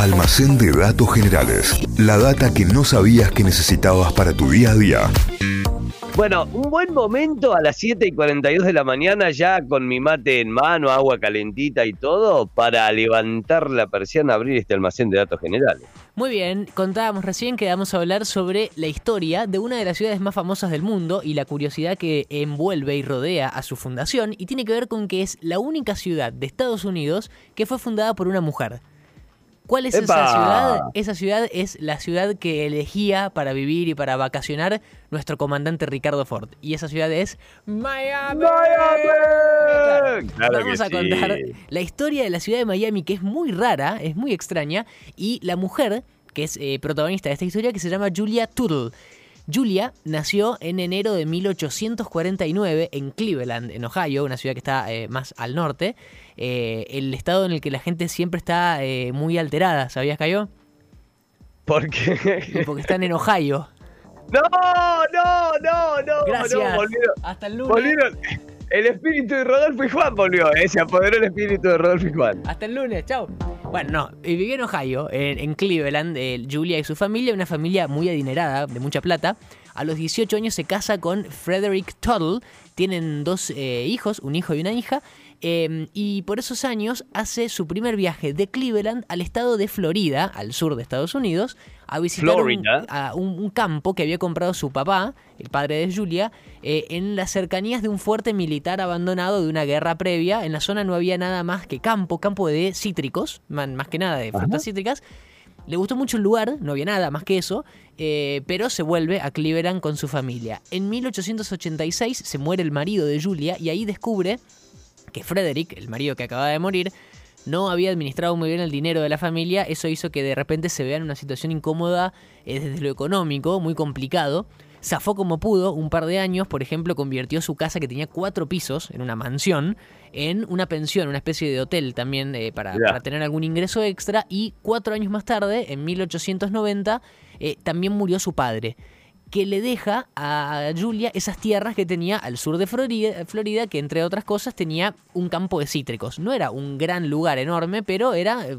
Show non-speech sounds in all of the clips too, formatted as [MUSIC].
Almacén de datos generales. La data que no sabías que necesitabas para tu día a día. Bueno, un buen momento a las 7 y 42 de la mañana ya con mi mate en mano, agua calentita y todo para levantar la persiana, abrir este almacén de datos generales. Muy bien, contábamos recién que vamos a hablar sobre la historia de una de las ciudades más famosas del mundo y la curiosidad que envuelve y rodea a su fundación y tiene que ver con que es la única ciudad de Estados Unidos que fue fundada por una mujer. ¿Cuál es esa ciudad? Esa ciudad es la ciudad que elegía para vivir y para vacacionar nuestro comandante Ricardo Ford. Y esa ciudad es Miami. Vamos a contar la historia de la ciudad de Miami, que es muy rara, es muy extraña, y la mujer que es eh, protagonista de esta historia, que se llama Julia Tuttle. Julia nació en enero de 1849 en Cleveland, en Ohio, una ciudad que está eh, más al norte, eh, el estado en el que la gente siempre está eh, muy alterada, ¿sabías, Cayo? ¿Por qué? Porque están en Ohio. [LAUGHS] No, no, no, no. Gracias. Hasta el lunes. El espíritu de Rodolfo y Juan volvió, se apoderó el espíritu de Rodolfo y Juan. Hasta el lunes, chao. Bueno, no, vivió en Ohio, en, Cleveland, Julia y su familia, una familia muy adinerada, de mucha plata. A los 18 años se casa con Frederick Tuttle, tienen dos eh, hijos, un hijo y una hija, em, y por esos años hace su primer viaje de Cleveland al estado de Florida, al sur de Estados Unidos, a visitar un, campo que había comprado su papá, el padre de Julia, eh, en las cercanías de un fuerte militar abandonado de una guerra previa. En la zona no había nada más que campo, campo de cítricos, más que nada de frutas cítricas. Le gustó mucho el lugar, no había nada más que eso, eh, pero se vuelve a Cleveland con su familia. En 1886 se muere el marido de Julia y ahí descubre que Frederick, el marido que acaba de morir, no había administrado muy bien el dinero de la familia, eso hizo que de repente se vea en una situación incómoda eh, desde lo económico, muy complicado. Zafó como pudo, un par de años, por ejemplo, convirtió su casa que tenía cuatro pisos en una mansión en una pensión, una especie de hotel también eh, para, tener algún ingreso extra. Y cuatro años más tarde, en 1890, eh, también murió su padre que le deja a Julia esas tierras que tenía al sur de Florida, que entre otras cosas tenía un campo de cítricos. No era un gran lugar enorme, pero era eh,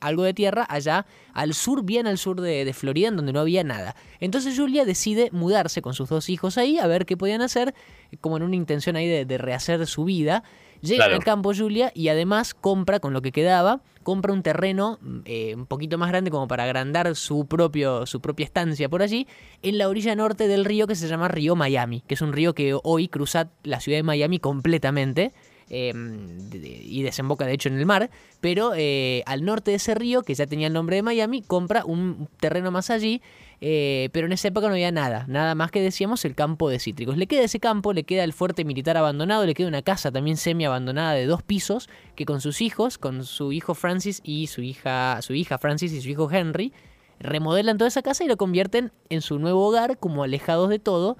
algo de tierra allá al sur, bien al sur de, Florida, en donde no había nada. Entonces Julia decide mudarse con sus dos hijos ahí, a ver qué podían hacer, como en una intención ahí de, de rehacer su vida. Llega al campo Julia y además compra con lo que quedaba, compra un terreno eh, un poquito más grande como para agrandar su, propio, su propia estancia por allí, en la orilla norte del río que se llama Río Miami, que es un río que hoy cruza la ciudad de Miami completamente. Em, y desemboca de hecho en el mar, pero eh, al norte de ese río, que ya tenía el nombre de Miami, compra un terreno más allí, eh, pero en esa época no había nada, nada más que decíamos el campo de cítricos. Le queda ese campo, le queda el fuerte militar abandonado, le queda una casa también semi abandonada de dos pisos, que con sus hijos, con su hijo Francis y su hija, su hija Francis y su hijo Henry, remodelan toda esa casa y lo convierten en su nuevo hogar, como alejados de todo,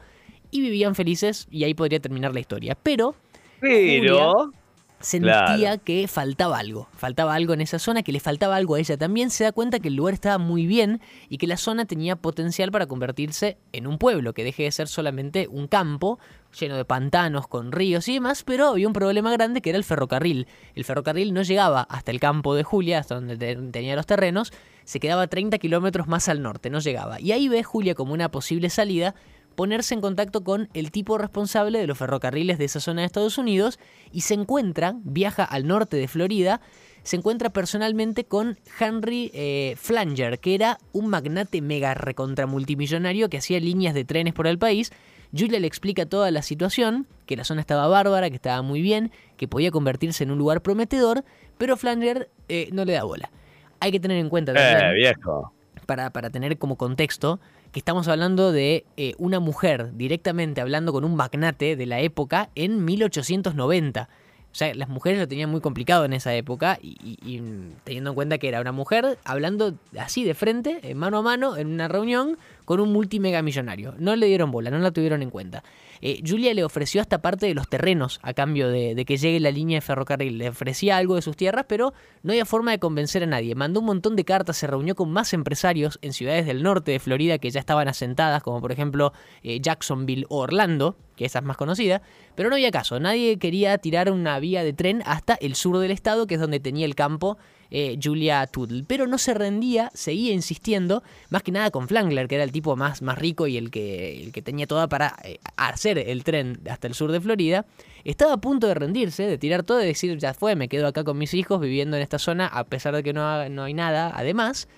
y vivían felices, y ahí podría terminar la historia. Pero pero sentía que faltaba algo, faltaba algo en esa zona, que le faltaba algo a ella. También se da cuenta que el lugar estaba muy bien y que la zona tenía potencial para convertirse en un pueblo, que deje de ser solamente un campo lleno de pantanos, con ríos y demás, pero había un problema grande que era el ferrocarril. El ferrocarril no llegaba hasta el campo de Julia, hasta donde tenía los terrenos, se quedaba 30 kilómetros más al norte, no llegaba. Y ahí ve Julia como una posible salida ponerse en contacto con el tipo responsable de los ferrocarriles de esa zona de Estados Unidos y se encuentra, viaja al norte de Florida, se encuentra personalmente con Henry eh, Flanger, que era un magnate mega recontra multimillonario que hacía líneas de trenes por el país. Julia le explica toda la situación, que la zona estaba bárbara, que estaba muy bien, que podía convertirse en un lugar prometedor, pero Flanger eh, no le da bola. Hay que tener en cuenta eh, viejo. Para, para tener como contexto, que estamos hablando de eh, una mujer directamente hablando con un magnate de la época en 1890. O sea, las mujeres lo tenían muy complicado en esa época y, teniendo en cuenta que era una mujer hablando así de frente, mano a mano, en una reunión con un multimega millonario. No le dieron bola, no la tuvieron en cuenta. Eh, Julia le ofreció hasta parte de los terrenos a cambio de, que llegue la línea de ferrocarril. Le ofrecía algo de sus tierras, pero no había forma de convencer a nadie. Mandó un montón de cartas, se reunió con más empresarios en ciudades del norte de Florida que ya estaban asentadas, como por ejemplo eh, Jacksonville o Orlando, que esa es más conocida, pero no había caso. Nadie quería tirar una vía de tren hasta el sur del estado, que es donde tenía el campo eh, Julia Tuttle. Pero no se rendía, seguía insistiendo, más que nada con Flangler, que era el tipo más, más rico y el que, el que tenía toda para eh, hacer el tren hasta el sur de Florida. Estaba a punto de rendirse, de tirar todo y decir, ya fue, me quedo acá con mis hijos viviendo en esta zona a pesar de que no, no hay nada, además.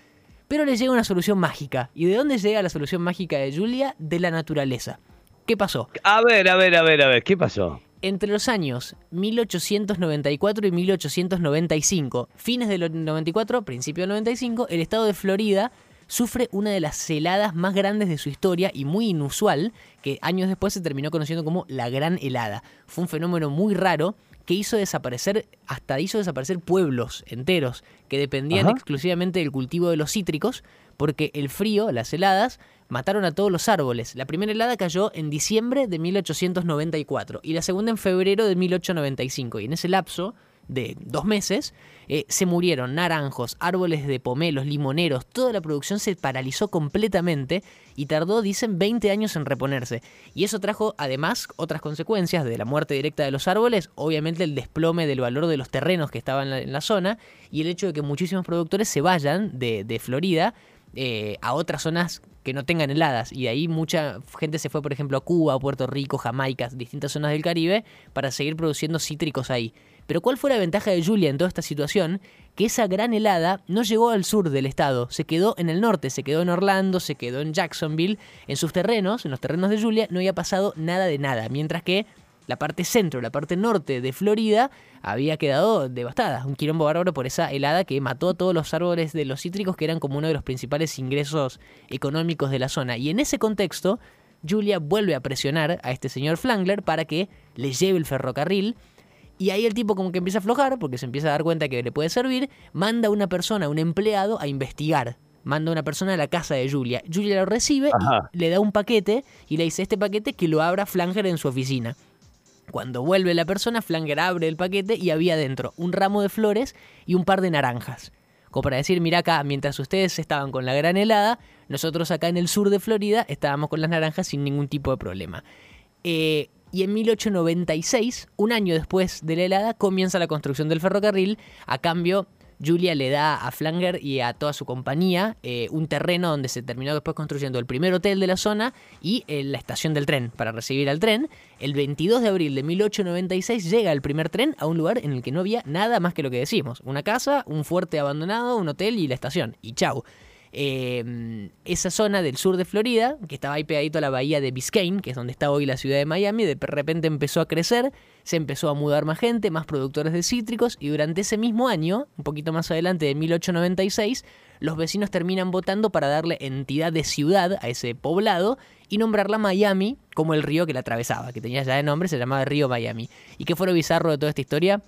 Pero le llega una solución mágica. ¿Y de dónde llega la solución mágica de Julia? De la naturaleza. ¿Qué pasó? A ver, a ver, a ver, a ver, ¿qué pasó? Entre los años 1894 y 1895, fines del 94, principio del 95, el estado de Florida sufre una de las heladas más grandes de su historia y muy inusual, que años después se terminó conociendo como la Gran Helada. Fue un fenómeno muy raro que hizo desaparecer, hasta hizo desaparecer pueblos enteros que dependían exclusivamente del cultivo de los cítricos, porque el frío, las heladas, mataron a todos los árboles. La primera helada cayó en diciembre de 1894 y la segunda en febrero de 1895. Y en ese lapso de dos meses, eh, se murieron naranjos, árboles de pomelos, limoneros, toda la producción se paralizó completamente y tardó, dicen, 20 años en reponerse. Y eso trajo además otras consecuencias de la muerte directa de los árboles, obviamente el desplome del valor de los terrenos que estaban en la, zona y el hecho de que muchísimos productores se vayan de, Florida eh, a otras zonas que no tengan heladas. Y de ahí mucha gente se fue, por ejemplo, a Cuba, Puerto Rico, Jamaica, distintas zonas del Caribe, para seguir produciendo cítricos ahí. Pero ¿cuál fue la ventaja de Julia en toda esta situación? Que esa gran helada no llegó al sur del estado, se quedó en el norte, se quedó en Orlando, se quedó en Jacksonville, en sus terrenos, en los terrenos de Julia, no había pasado nada de nada, mientras que la parte centro, la parte norte de Florida había quedado devastada, un quilombo bárbaro por esa helada que mató a todos los árboles de los cítricos que eran como uno de los principales ingresos económicos de la zona. Y en ese contexto, Julia vuelve a presionar a este señor Flangler para que le lleve el ferrocarril y ahí el tipo como que empieza a aflojar porque se empieza a dar cuenta que le puede servir, manda a una persona, un empleado, a investigar. Manda a una persona a la casa de Julia. Julia lo recibe y le da un paquete y le dice este paquete que lo abra Flanger en su oficina. Cuando vuelve la persona, Flanger abre el paquete y había dentro un ramo de flores y un par de naranjas. Como para decir, mira acá, mientras ustedes estaban con la gran helada, nosotros acá en el sur de Florida estábamos con las naranjas sin ningún tipo de problema. Eh, y en 1896, un año después de la helada, comienza la construcción del ferrocarril. A cambio, Julia le da a Flanger y a toda su compañía eh, un terreno donde se terminó después construyendo el primer hotel de la zona y eh, la estación del tren para recibir al tren. El 22 de abril de 1896 llega el primer tren a un lugar en el que no había nada más que lo que decimos. Una casa, un fuerte abandonado, un hotel y la estación. Y chau. Em, esa zona del sur de Florida, que estaba ahí pegadito a la bahía de Biscayne, que es donde está hoy la ciudad de Miami, de repente empezó a crecer, se empezó a mudar más gente, más productores de cítricos, y durante ese mismo año, un poquito más adelante de 1896, los vecinos terminan votando para darle entidad de ciudad a ese poblado y nombrarla Miami como el río que la atravesaba, que tenía ya de nombre, se llamaba Río Miami. ¿Y qué fue lo bizarro de toda esta historia?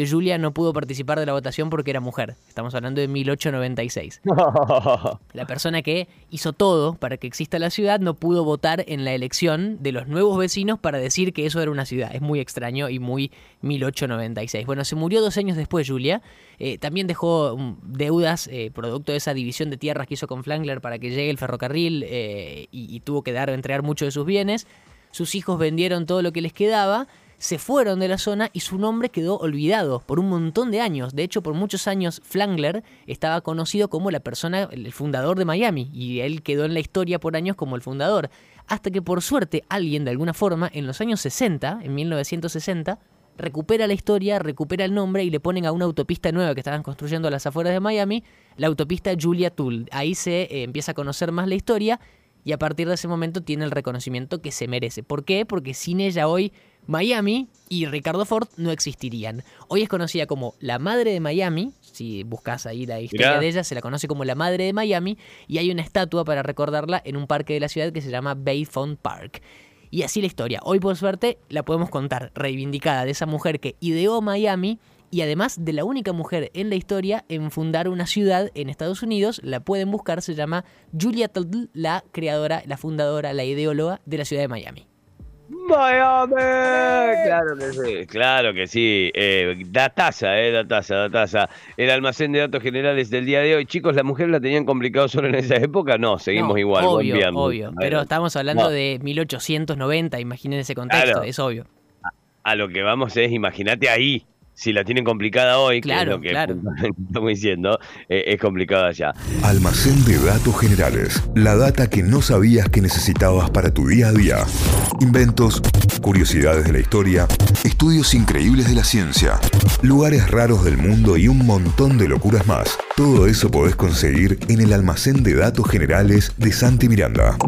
Que Julia no pudo participar de la votación porque era mujer. Estamos hablando de 1896. [LAUGHS] la persona que hizo todo para que exista la ciudad no pudo votar en la elección de los nuevos vecinos para decir que eso era una ciudad. Es muy extraño y muy 1896. Bueno, se murió dos años después Julia. Eh, también dejó mm, deudas eh, producto de esa división de tierras que hizo con Flangler para que llegue el ferrocarril eh, y, y tuvo que dar, entregar muchos de sus bienes. Sus hijos vendieron todo lo que les quedaba se fueron de la zona y su nombre quedó olvidado por un montón de años. De hecho, por muchos años Flangler estaba conocido como la persona, el fundador de Miami, y él quedó en la historia por años como el fundador. Hasta que por suerte alguien de alguna forma, en los años 60, en 1960, recupera la historia, recupera el nombre y le ponen a una autopista nueva que estaban construyendo a las afueras de Miami, la autopista Julia Tool. Ahí se eh, empieza a conocer más la historia y a partir de ese momento tiene el reconocimiento que se merece. ¿Por qué? Porque sin ella hoy Miami y Ricardo Ford no existirían. Hoy es conocida como la madre de Miami. Si buscas ahí la historia de ella, se la conoce como la madre de Miami. Y hay una estatua para recordarla en un parque de la ciudad que se llama Bayfront Park. Y así la historia. Hoy, por suerte, la podemos contar reivindicada de esa mujer que ideó Miami y además de la única mujer en la historia en fundar una ciudad en Estados Unidos. La pueden buscar, se llama Julia Tuttle, la creadora, la fundadora, la ideóloga de la ciudad de Miami. Miami, claro que sí, claro que sí. Eh, dataza, eh, dataza, dataza. El almacén de datos generales del día de hoy. Chicos, ¿las mujeres la tenían complicado solo en esa época? No, seguimos igual. Obvio, obvio. Pero estamos hablando de 1890, imaginen ese contexto, es obvio. A, lo que vamos es, imagínate ahí, si la tienen complicada hoy, Claro, que es claro. lo que [LAUGHS] estamos diciendo, eh, es complicada ya. Almacén de datos generales. La data que no sabías que necesitabas para tu día a día. Inventos, curiosidades de la historia, estudios increíbles de la ciencia, lugares raros del mundo y un montón de locuras más. Todo eso podés conseguir en el Almacén de Datos Generales de Santi Miranda.